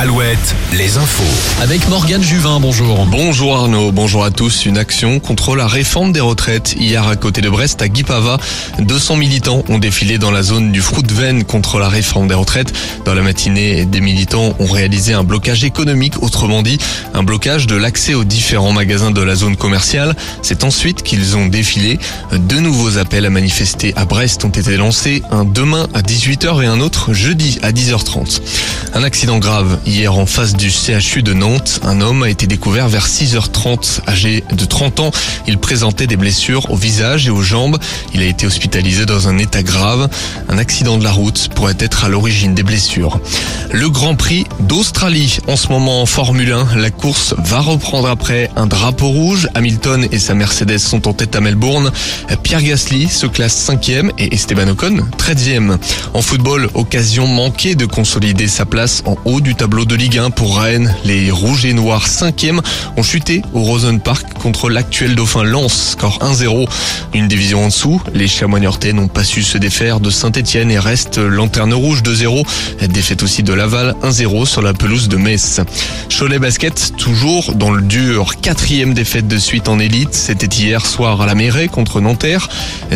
Alouette, les infos. Avec Morgane Juvin, bonjour. Bonjour Arnaud, bonjour à tous. Une action contre la réforme des retraites. Hier à côté de Brest, à Guipava, 200 militants ont défilé dans la zone du Fruit contre la réforme des retraites. Dans la matinée, des militants ont réalisé un blocage économique, autrement dit, un blocage de l'accès aux différents magasins de la zone commerciale. C'est ensuite qu'ils ont défilé. Deux nouveaux appels à manifester à Brest ont été lancés, un demain à 18h et un autre jeudi à 10h30. Un accident grave hier en face du CHU de Nantes. Un homme a été découvert vers 6h30, âgé de 30 ans. Il présentait des blessures au visage et aux jambes. Il a été hospitalisé dans un état grave. Un accident de la route pourrait être à l'origine des blessures. Le Grand Prix d'Australie, en ce moment en Formule 1, la course va reprendre après un drapeau rouge. Hamilton et sa Mercedes sont en tête à Melbourne. Pierre Gasly se classe 5e et Esteban Ocon 13e. En football, occasion manquée de consolider sa place en haut du tableau de Ligue 1 pour Rennes. Les Rouges et Noirs 5e ont chuté au Rosen Park contre l'actuel dauphin Lens, score 1-0. Une division en dessous, les Chamois n'ont pas su se défaire de Saint-Etienne et restent lanterne rouge 2-0. Défaite aussi de Laval 1-0 sur la pelouse de Metz. Cholet Basket, toujours dans le dur, quatrième défaite de suite en élite. C'était hier soir à la Mairie contre Nanterre.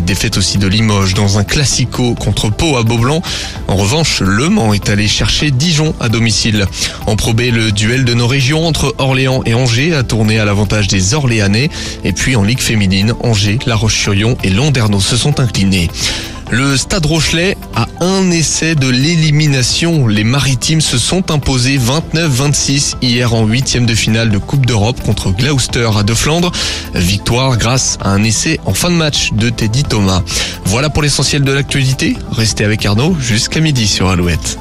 Défaite aussi de Limoges dans un classico contre Pau à Beaublanc. En revanche, Le Mans est allé chercher Dijon à domicile. En probé, le duel de nos régions entre Orléans et Angers a tourné à l'avantage des Orléanais. Et puis en Ligue féminine, Angers, La Roche-sur-Yon et Landerneau se sont inclinés. Le Stade Rochelet a un essai de l'élimination. Les Maritimes se sont imposés 29-26 hier en huitième de finale de Coupe d'Europe contre Gloucester à De Flandre. Victoire grâce à un essai en fin de match de Teddy Thomas. Voilà pour l'essentiel de l'actualité. Restez avec Arnaud jusqu'à midi sur Alouette.